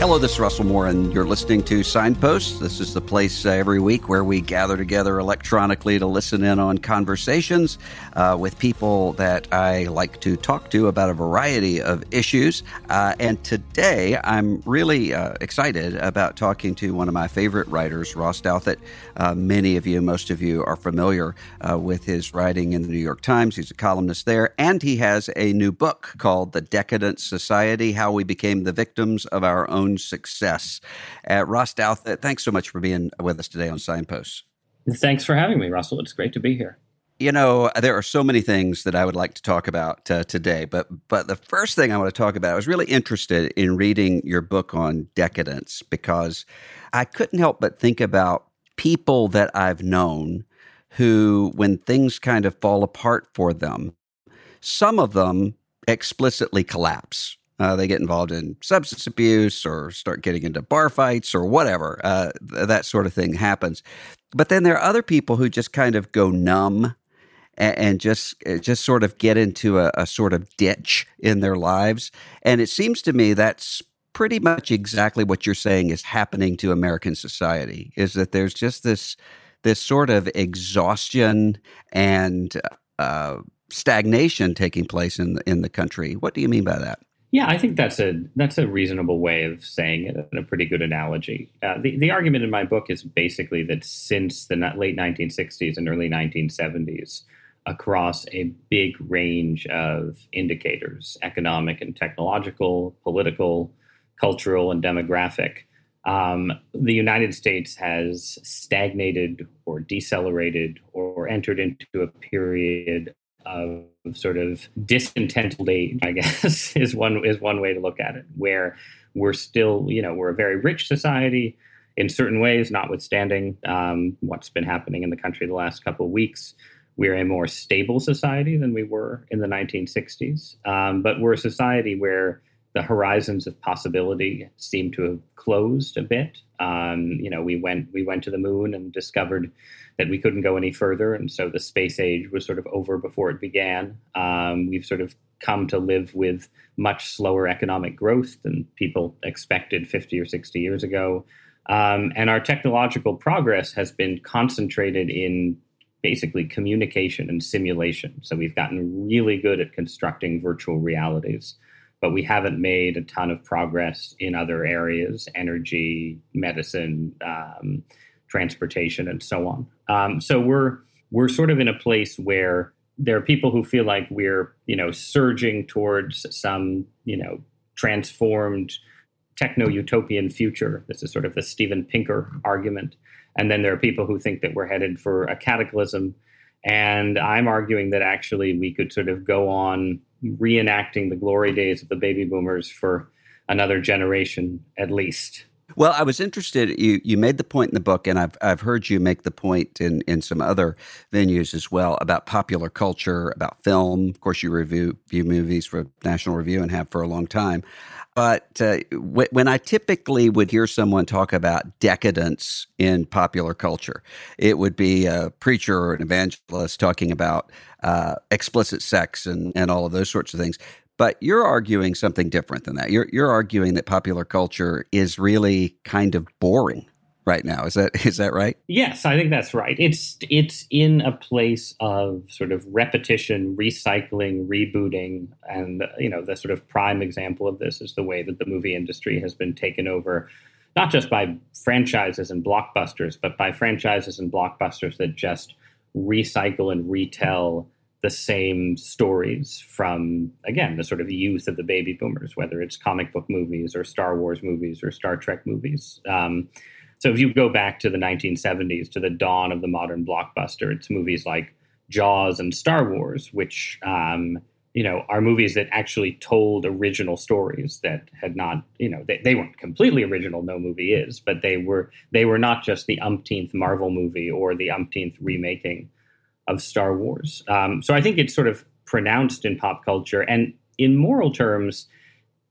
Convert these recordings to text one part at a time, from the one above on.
Hello, this is Russell Moore, and you're listening to Signposts. This is the place uh, every week where we gather together electronically to listen in on conversations uh, with people that I like to talk to about a variety of issues. Uh, and today, I'm really uh, excited about talking to one of my favorite writers, Ross Douthat. Uh, many of you, most of you, are familiar uh, with his writing in the New York Times. He's a columnist there, and he has a new book called The Decadent Society How We Became the Victims of Our Own own success. Uh, Ross Douthat, thanks so much for being with us today on Signposts. Thanks for having me, Russell. It's great to be here. You know, there are so many things that I would like to talk about uh, today, but but the first thing I want to talk about, I was really interested in reading your book on decadence because I couldn't help but think about people that I've known who, when things kind of fall apart for them, some of them explicitly collapse uh, they get involved in substance abuse or start getting into bar fights or whatever. Uh, that sort of thing happens. But then there are other people who just kind of go numb and, and just uh, just sort of get into a, a sort of ditch in their lives. And it seems to me that's pretty much exactly what you're saying is happening to American society. Is that there's just this this sort of exhaustion and uh, stagnation taking place in the, in the country. What do you mean by that? Yeah, I think that's a that's a reasonable way of saying it, and a pretty good analogy. Uh, the the argument in my book is basically that since the late 1960s and early 1970s, across a big range of indicators, economic and technological, political, cultural, and demographic, um, the United States has stagnated or decelerated or entered into a period of sort of discontented age, I guess, is one is one way to look at it. Where we're still, you know, we're a very rich society in certain ways, notwithstanding um, what's been happening in the country the last couple of weeks. We're a more stable society than we were in the 1960s, um, but we're a society where the horizons of possibility seem to have closed a bit. Um, you know, we went we went to the moon and discovered that we couldn't go any further, and so the space age was sort of over before it began. Um, we've sort of come to live with much slower economic growth than people expected 50 or 60 years ago. Um, and our technological progress has been concentrated in basically communication and simulation. So we've gotten really good at constructing virtual realities but we haven't made a ton of progress in other areas energy medicine um, transportation and so on. Um, so we're we're sort of in a place where there are people who feel like we're you know surging towards some you know transformed techno utopian future. This is sort of the steven pinker argument. And then there are people who think that we're headed for a cataclysm. And i'm arguing that actually we could sort of go on reenacting the glory days of the baby boomers for another generation at least. Well, I was interested. You you made the point in the book, and I've I've heard you make the point in in some other venues as well about popular culture, about film. Of course, you review review movies for National Review and have for a long time. But uh, w- when I typically would hear someone talk about decadence in popular culture, it would be a preacher or an evangelist talking about uh, explicit sex and, and all of those sorts of things. But you're arguing something different than that. You're, you're arguing that popular culture is really kind of boring right now. Is that is that right? Yes, I think that's right. It's it's in a place of sort of repetition, recycling, rebooting, and you know the sort of prime example of this is the way that the movie industry has been taken over, not just by franchises and blockbusters, but by franchises and blockbusters that just recycle and retell the same stories from again the sort of youth of the baby boomers whether it's comic book movies or star wars movies or star trek movies um, so if you go back to the 1970s, to the dawn of the modern blockbuster, it's movies like Jaws and Star Wars, which um, you know, are movies that actually told original stories that had not, you know, they, they weren't completely original. No movie is, but they were they were not just the umpteenth Marvel movie or the umpteenth remaking of Star Wars. Um, so I think it's sort of pronounced in pop culture and in moral terms.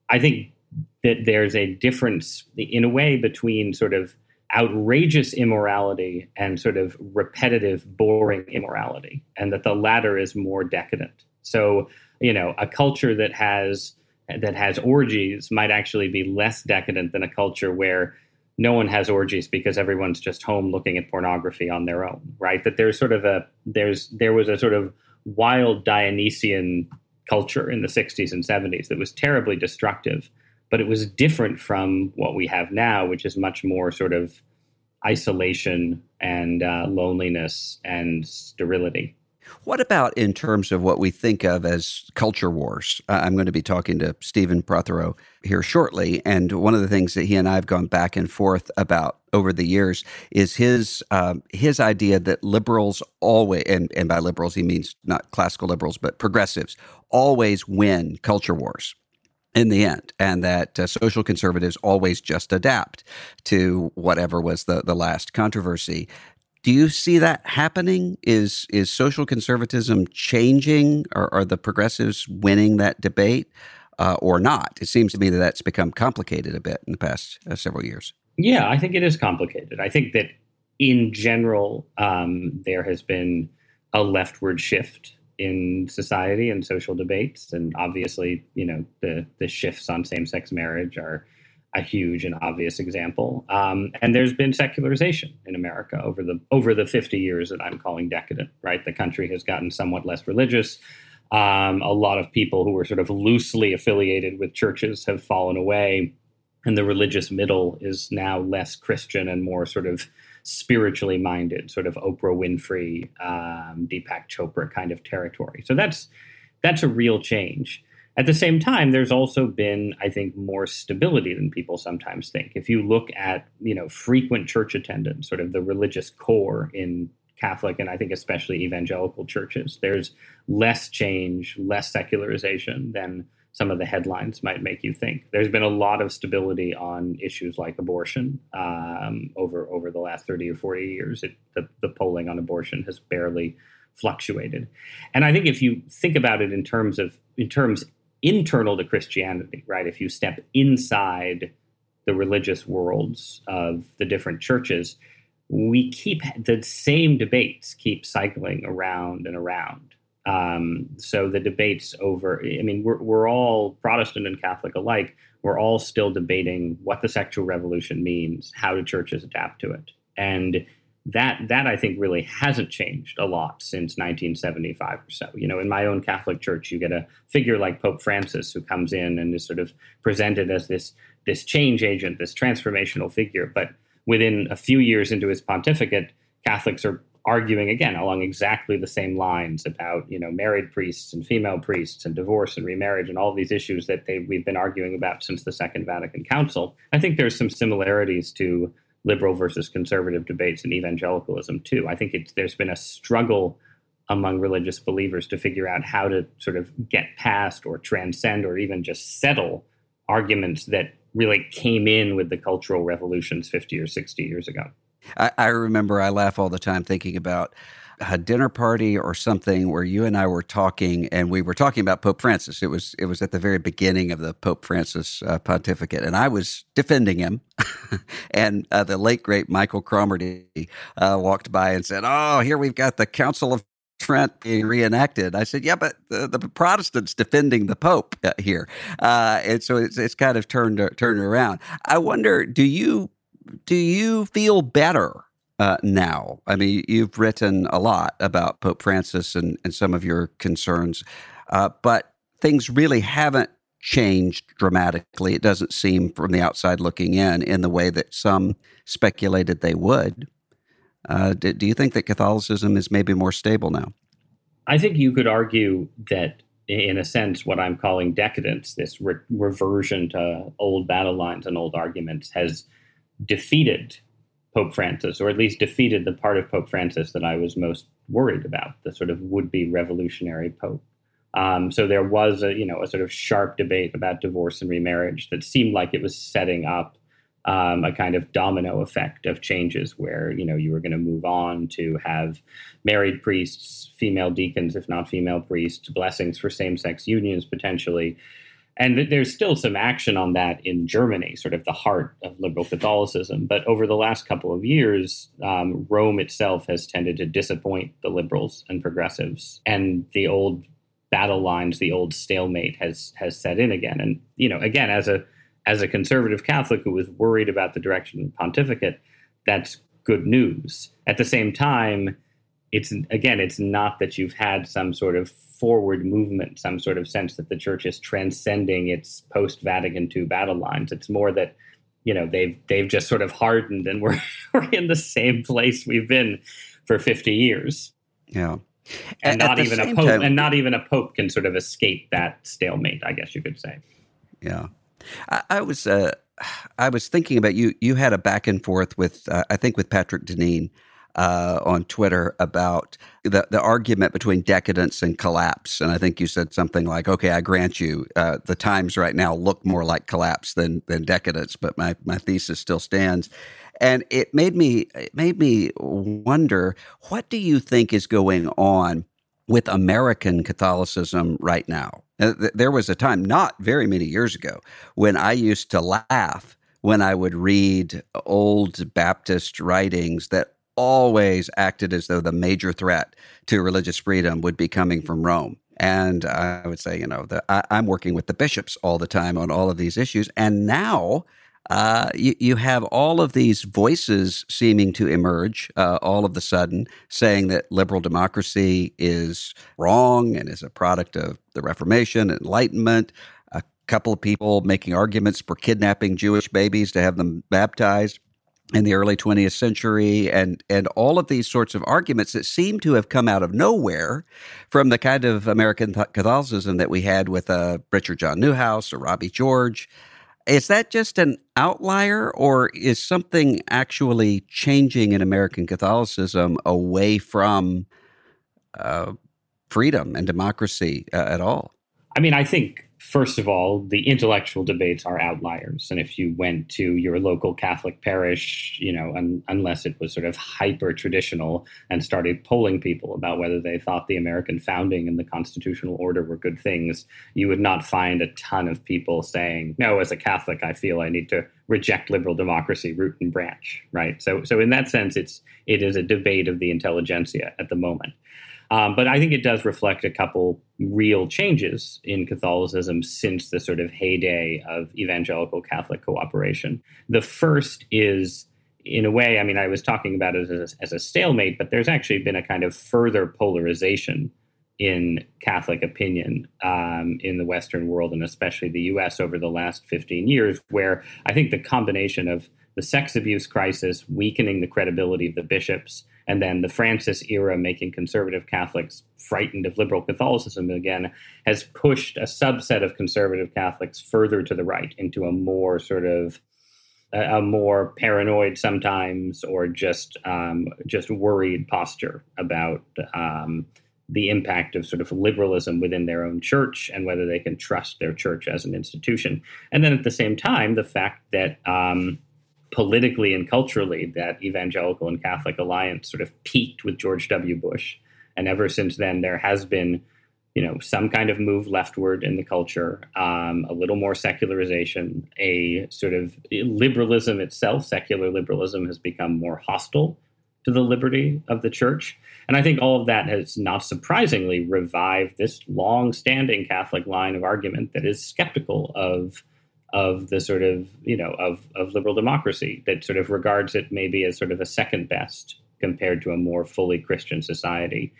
I think that there's a difference in a way between sort of outrageous immorality and sort of repetitive, boring immorality, and that the latter is more decadent. So, you know, a culture that has that has orgies might actually be less decadent than a culture where no one has orgies because everyone's just home looking at pornography on their own, right? That there's sort of a there's there was a sort of wild Dionysian culture in the 60s and 70s that was terribly destructive but it was different from what we have now, which is much more sort of isolation and uh, loneliness and sterility. What about in terms of what we think of as culture wars? I'm going to be talking to Stephen Prothero here shortly, and one of the things that he and I have gone back and forth about over the years is his um, his idea that liberals always, and, and by liberals he means not classical liberals, but progressives, always win culture wars in the end, and that uh, social conservatives always just adapt to whatever was the, the last controversy. Do you see that happening? Is is social conservatism changing? Or are the progressives winning that debate, uh, or not? It seems to me that that's become complicated a bit in the past uh, several years. Yeah, I think it is complicated. I think that in general, um, there has been a leftward shift in society and social debates. And obviously, you know, the the shifts on same sex marriage are a huge and obvious example. Um, and there's been secularization in America over the over the 50 years that I'm calling decadent. Right, the country has gotten somewhat less religious. Um, a lot of people who were sort of loosely affiliated with churches have fallen away, and the religious middle is now less Christian and more sort of spiritually minded, sort of Oprah Winfrey, um, Deepak Chopra kind of territory. So that's that's a real change. At the same time, there's also been, I think, more stability than people sometimes think. If you look at, you know, frequent church attendance, sort of the religious core in Catholic and I think especially evangelical churches, there's less change, less secularization than some of the headlines might make you think. There's been a lot of stability on issues like abortion um, over over the last 30 or 40 years. It, the, the polling on abortion has barely fluctuated, and I think if you think about it in terms of in terms internal to Christianity, right? If you step inside the religious worlds of the different churches, we keep the same debates keep cycling around and around um, so the debates over, I mean, we're, we're all Protestant and Catholic alike. We're all still debating what the sexual revolution means, how do churches adapt to it, and that that I think really hasn't changed a lot since 1975 or so. You know, in my own Catholic church, you get a figure like Pope Francis who comes in and is sort of presented as this this change agent, this transformational figure, but within a few years into his pontificate, Catholics are arguing again along exactly the same lines about you know married priests and female priests and divorce and remarriage and all these issues that they we've been arguing about since the Second Vatican Council. I think there's some similarities to liberal versus conservative debates in evangelicalism too. I think there's been a struggle among religious believers to figure out how to sort of get past or transcend or even just settle arguments that really came in with the cultural revolutions 50 or 60 years ago. I, I remember I laugh all the time thinking about a dinner party or something where you and I were talking, and we were talking about Pope Francis. It was it was at the very beginning of the Pope Francis uh, pontificate, and I was defending him. and uh, the late great Michael Cromartie uh, walked by and said, "Oh, here we've got the Council of Trent being reenacted." I said, "Yeah, but the, the Protestants defending the Pope uh, here," uh, and so it's, it's kind of turned turned around. I wonder, do you do you feel better uh, now? I mean, you've written a lot about Pope Francis and, and some of your concerns, uh, but things really haven't changed dramatically. It doesn't seem from the outside looking in in the way that some speculated they would. Uh, do, do, you think that Catholicism is maybe more stable now? I think you could argue that, in a sense, what I'm calling decadence, this re- reversion to old battle lines and old arguments, has defeated Pope Francis, or at least defeated the part of Pope Francis that I was most worried about, the sort of would be revolutionary Pope. Um, so there was a you know a sort of sharp debate about divorce and remarriage that seemed like it was setting up um, a kind of domino effect of changes where you know you were going to move on to have married priests, female deacons, if not female priests, blessings for same-sex unions potentially. And there's still some action on that in Germany, sort of the heart of liberal Catholicism. But over the last couple of years, um, Rome itself has tended to disappoint the liberals and progressives. And the old battle lines, the old stalemate has has set in again. And you know, again, as a as a conservative Catholic who was worried about the direction of the pontificate, that's good news. At the same time, it's again, it's not that you've had some sort of forward movement, some sort of sense that the church is transcending its post Vatican II battle lines. It's more that you know they've they've just sort of hardened and we're, we're in the same place we've been for 50 years. Yeah. And At not even a pope time, and not even a pope can sort of escape that stalemate, I guess you could say. Yeah. I, I was uh, I was thinking about you. You had a back and forth with uh, I think with Patrick Deneen uh, on Twitter about the the argument between decadence and collapse, and I think you said something like, "Okay, I grant you, uh, the times right now look more like collapse than than decadence, but my my thesis still stands." And it made me it made me wonder, what do you think is going on with American Catholicism right now? Uh, there was a time, not very many years ago, when I used to laugh when I would read old Baptist writings that always acted as though the major threat to religious freedom would be coming from Rome. And I would say, you know, the, I, am working with the bishops all the time on all of these issues. And now uh, you, you, have all of these voices seeming to emerge uh, all of the sudden saying that liberal democracy is wrong and is a product of the Reformation, Enlightenment. A couple of people making arguments for kidnapping Jewish babies to have them baptized in the early 20th century and and all of these sorts of arguments that seem to have come out of nowhere from the kind of American Catholicism that we had with uh, Richard John Neuhaus or Robbie George is that just an outlier, or is something actually changing in American Catholicism away from uh, freedom and democracy uh, at all? I mean, I think first of all, the intellectual debates are outliers. And if you went to your local Catholic parish, you know, un- unless it was sort of hyper traditional and started polling people about whether they thought the American founding and the constitutional order were good things, you would not find a ton of people saying, no, as a Catholic, I feel I need to reject liberal democracy root and branch, right? So, so in that sense, it's, it is a debate of the intelligentsia at the moment. Um, but I think it does reflect a couple real changes in Catholicism since the sort of heyday of evangelical Catholic cooperation. The first is, in a way, I mean, I was talking about it as a, as a stalemate, but there's actually been a kind of further polarization in Catholic opinion um, in the Western world and especially the US over the last 15 years, where I think the combination of the sex abuse crisis weakening the credibility of the bishops and then the Francis era making conservative Catholics frightened of liberal Catholicism again has pushed a subset of conservative Catholics further to the right into a more sort of a, more paranoid sometimes or just um, just worried posture about um, the impact of sort of liberalism within their own church and whether they can trust their church as an institution. And then at the same time, the fact that um, politically and culturally that evangelical and Catholic alliance sort of peaked with George W. Bush. And ever since then, there has been, you know, some kind of move leftward in the culture, um, a little more secularization, a sort of liberalism itself, secular liberalism has become more hostile to the liberty of the church. And I think all of that has not surprisingly revived this long standing Catholic line of argument that is skeptical of of the sort of you know of of liberal democracy that sort of regards it maybe as sort of a second best compared to a more fully Christian society.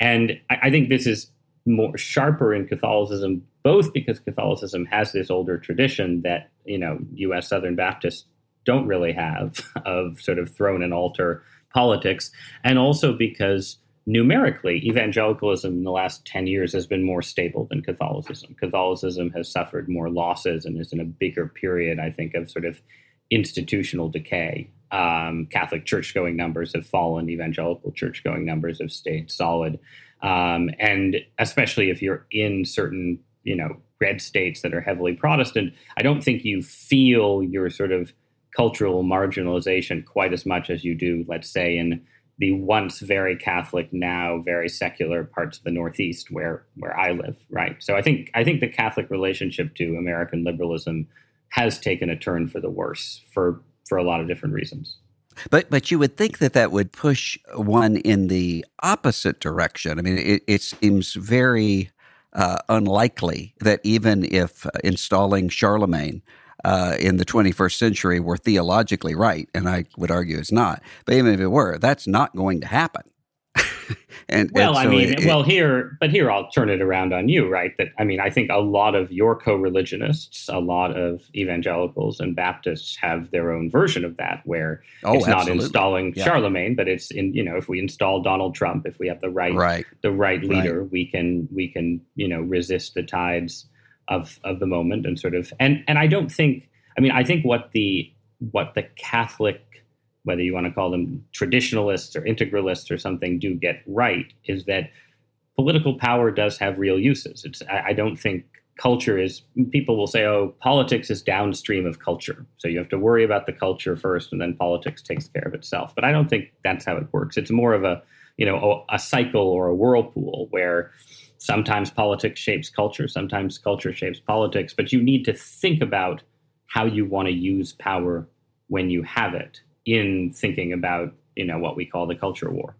And I, I think this is more sharper in Catholicism, both because Catholicism has this older tradition that you know U.S. Southern Baptists don't really have of sort of throne and altar politics, and also because numerically, evangelicalism in the last 10 years has been more stable than Catholicism. Catholicism has suffered more losses and is in a bigger period, I think, of sort of institutional decay. Um, Catholic church going numbers have fallen, evangelical church going numbers have stayed solid. Um, and especially if you're in certain, you know, red states that are heavily Protestant, I don't think you feel your sort of cultural marginalization quite as much as you do, let's say, in the once very Catholic, now very secular parts of the Northeast where where I live, right? So I think I think the Catholic relationship to American liberalism has taken a turn for the worse for for a lot of different reasons. But but you would think that that would push one in the opposite direction. I mean, it, it seems very uh, unlikely that even if uh, installing Charlemagne uh, in the 21st century were theologically right, and I would argue it's not. But even if it were, that's not going to happen. and well, and so I mean, it, well, here, but here I'll turn it around on you, right? That I mean, I think a lot of your co-religionists, a lot of evangelicals and Baptists have their own version of that, where oh, it's absolutely. not installing yeah. Charlemagne, but it's in you know, if we install Donald Trump, if we have the right, right. the right leader, right. we can we can you know resist the tides of of the moment and sort of and and I don't think I mean I think what the what the Catholic whether you want to call them traditionalists or integralists or something do get right is that political power does have real uses. It's I, I don't think culture is people will say oh politics is downstream of culture. So you have to worry about the culture first and then politics takes care of itself. But i don't think that's how it works. It's more of a you know a, a cycle or a whirlpool where sometimes politics shapes culture, sometimes culture shapes politics, but you need to think about how you want to use power when you have it in thinking about, you know, what we call the culture war.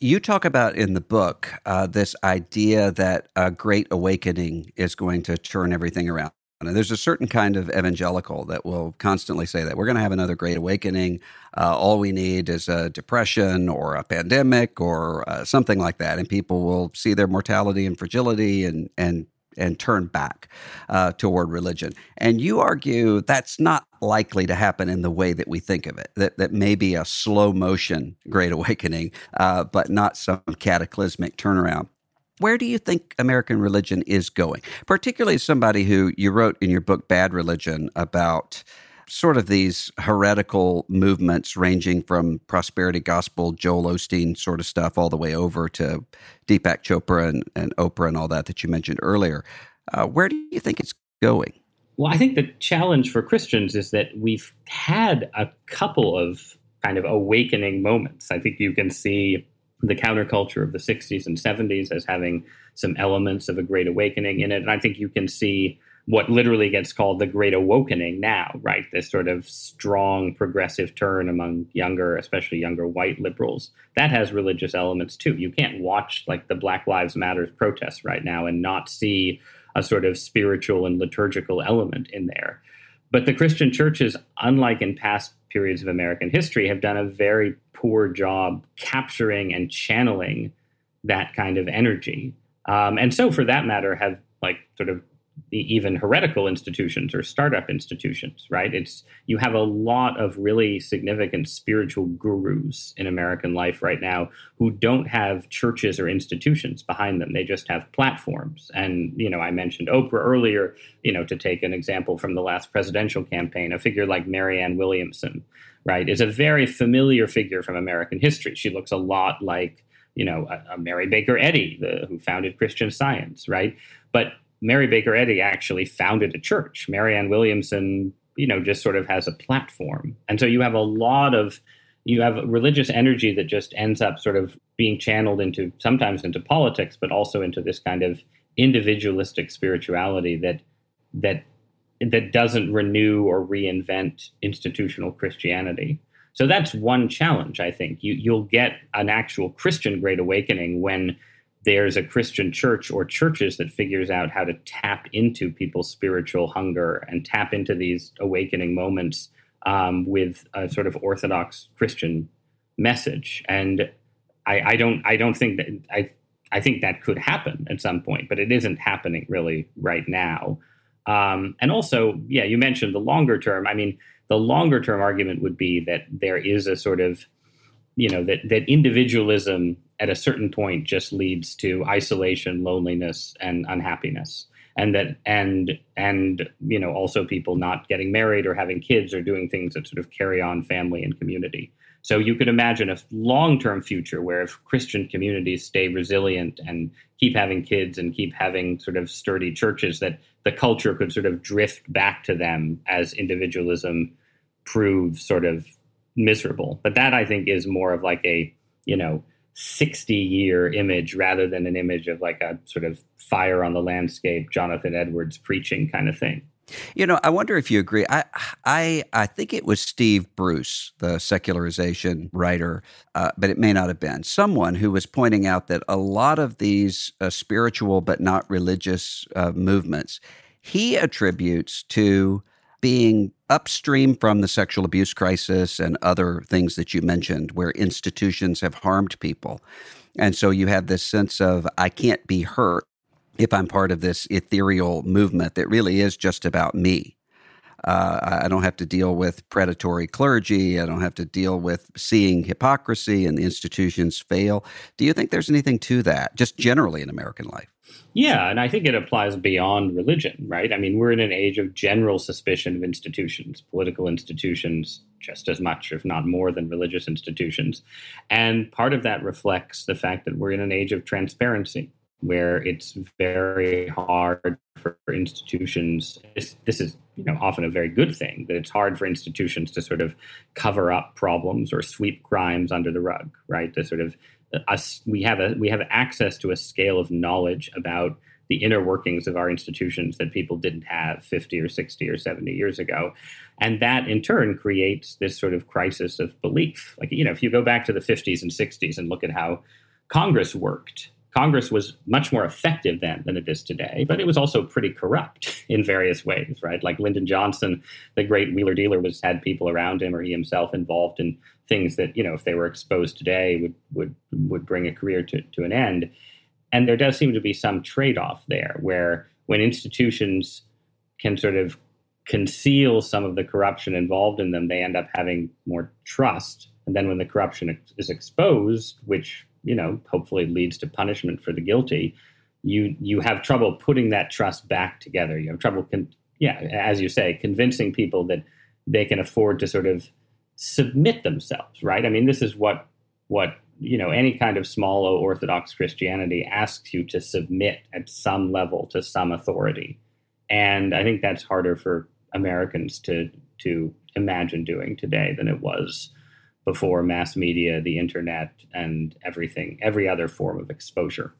You talk about in the book uh, this idea that a great awakening is going to turn everything around. And there's a certain kind of evangelical that will constantly say that we're going to have another great awakening. Uh, all we need is a depression or a pandemic or uh, something like that, and people will see their mortality and fragility and and and turn back uh, toward religion. And you argue that's not likely to happen in the way that we think of it. That that may be a slow motion great awakening, uh, but not some cataclysmic turnaround. Where do you think American religion is going? Particularly somebody who you wrote in your book, Bad Religion, about sort of these heretical movements ranging from prosperity gospel, Joel Osteen sort of stuff, all the way over to Deepak Chopra and, and Oprah and all that that you mentioned earlier. Uh, where do you think it's going? Well, I think the challenge for Christians is that we've had a couple of kind of awakening moments. I think you can see the counterculture of the 60s and 70s as having some elements of a great awakening in it. And I think you can see what literally gets called the great awakening now, right? This sort of strong progressive turn among younger, especially younger white liberals. That has religious elements too. You can't watch like the Black Lives Matters protests right now and not see a sort of spiritual and liturgical element in there. But the Christian churches, unlike in past periods of American history, have done a very poor job capturing and channeling that kind of energy. Um, and so, for that matter, have like sort of even heretical institutions or startup institutions, right? It's you have a lot of really significant spiritual gurus in American life right now who don't have churches or institutions behind them. They just have platforms. And, you know, I mentioned Oprah earlier, you know, to take an example from the last presidential campaign, a figure like Marianne Williamson, right, is a very familiar figure from American history. She looks a lot like, you know, a, a Mary Baker Eddy, the, who founded Christian Science, right? But Mary Baker Eddy actually founded a church. Marianne Williamson, you know, just sort of has a platform. And so you have a lot of you have religious energy that just ends up sort of being channeled into sometimes into politics, but also into this kind of individualistic spirituality that that that doesn't renew or reinvent institutional Christianity. So that's one challenge, I think. You you'll get an actual Christian great awakening when there's a Christian church or churches that figures out how to tap into people's spiritual hunger and tap into these awakening moments um, with a sort of orthodox Christian message. And I, I, don't I don't think that I I think that could happen at some point, but it isn't happening really right now. Um, and also, yeah, you mentioned the longer term. I mean, the longer term argument would be that there is a sort of you know that that individualism at a certain point just leads to isolation, loneliness, and unhappiness. And that and and you know also people not getting married or having kids or doing things that sort of carry on family and community. So you could imagine a long term future where if Christian communities stay resilient and keep having kids and keep having sort of sturdy churches, that the culture could sort of drift back to them as individualism proves sort of miserable. But that I think is more of like a, you know, 60 year image rather than an image of like a sort of fire on the landscape, Jonathan Edwards preaching kind of thing. You know, I wonder if you agree. I, I, I think it was Steve Bruce, the secularization writer, uh, but it may not have been someone who was pointing out that a lot of these uh, spiritual but not religious uh, movements he attributes to being upstream from the sexual abuse crisis and other things that you mentioned, where institutions have harmed people. And so you have this sense of, I can't be hurt if I'm part of this ethereal movement that really is just about me. Uh, I don't have to deal with predatory clergy. I don't have to deal with seeing hypocrisy and the institutions fail. Do you think there's anything to that, just generally in American life? Yeah, and I think it applies beyond religion, right? I mean, we're in an age of general suspicion of institutions, political institutions, just as much, if not more, than religious institutions. And part of that reflects the fact that we're in an age of transparency where it's very hard for institutions. This, this is you know often a very good thing that it's hard for institutions to sort of cover up problems or sweep crimes under the rug, right? To sort of us we have a we have access to a scale of knowledge about the inner workings of our institutions that people didn't have 50 or 60 or 70 years ago and that in turn creates this sort of crisis of belief like you know if you go back to the 50s and 60s and look at how congress worked Congress was much more effective then than it is today, but it was also pretty corrupt in various ways, right? Like Lyndon Johnson, the great wheeler dealer, was had people around him or he himself involved in things that, you know, if they were exposed today would would would bring a career to, to an end. And there does seem to be some trade-off there where when institutions can sort of conceal some of the corruption involved in them, they end up having more trust. And then when the corruption is exposed, which you know hopefully leads to punishment for the guilty you you have trouble putting that trust back together you have trouble con- yeah as you say convincing people that they can afford to sort of submit themselves right i mean this is what what you know any kind of small o orthodox christianity asks you to submit at some level to some authority and i think that's harder for americans to to imagine doing today than it was before mass media, the internet, and everything, every other form of exposure.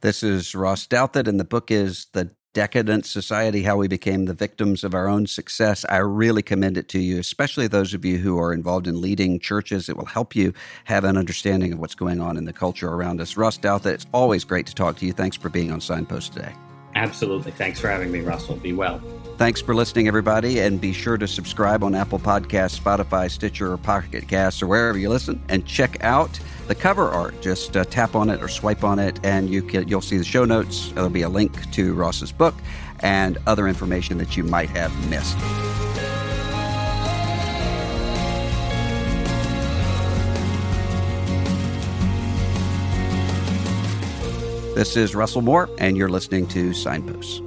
This is Ross Douthat, and the book is The Decadent Society How We Became the Victims of Our Own Success. I really commend it to you, especially those of you who are involved in leading churches. It will help you have an understanding of what's going on in the culture around us. Ross Douthat, it's always great to talk to you. Thanks for being on Signpost today. Absolutely. Thanks for having me, Russell. Be well. Thanks for listening, everybody, and be sure to subscribe on Apple Podcasts, Spotify, Stitcher, or Pocket Casts, or wherever you listen, and check out the cover art. Just uh, tap on it or swipe on it, and you can you'll see the show notes. There'll be a link to Ross's book and other information that you might have missed. This is Russell Moore, and you're listening to Signposts.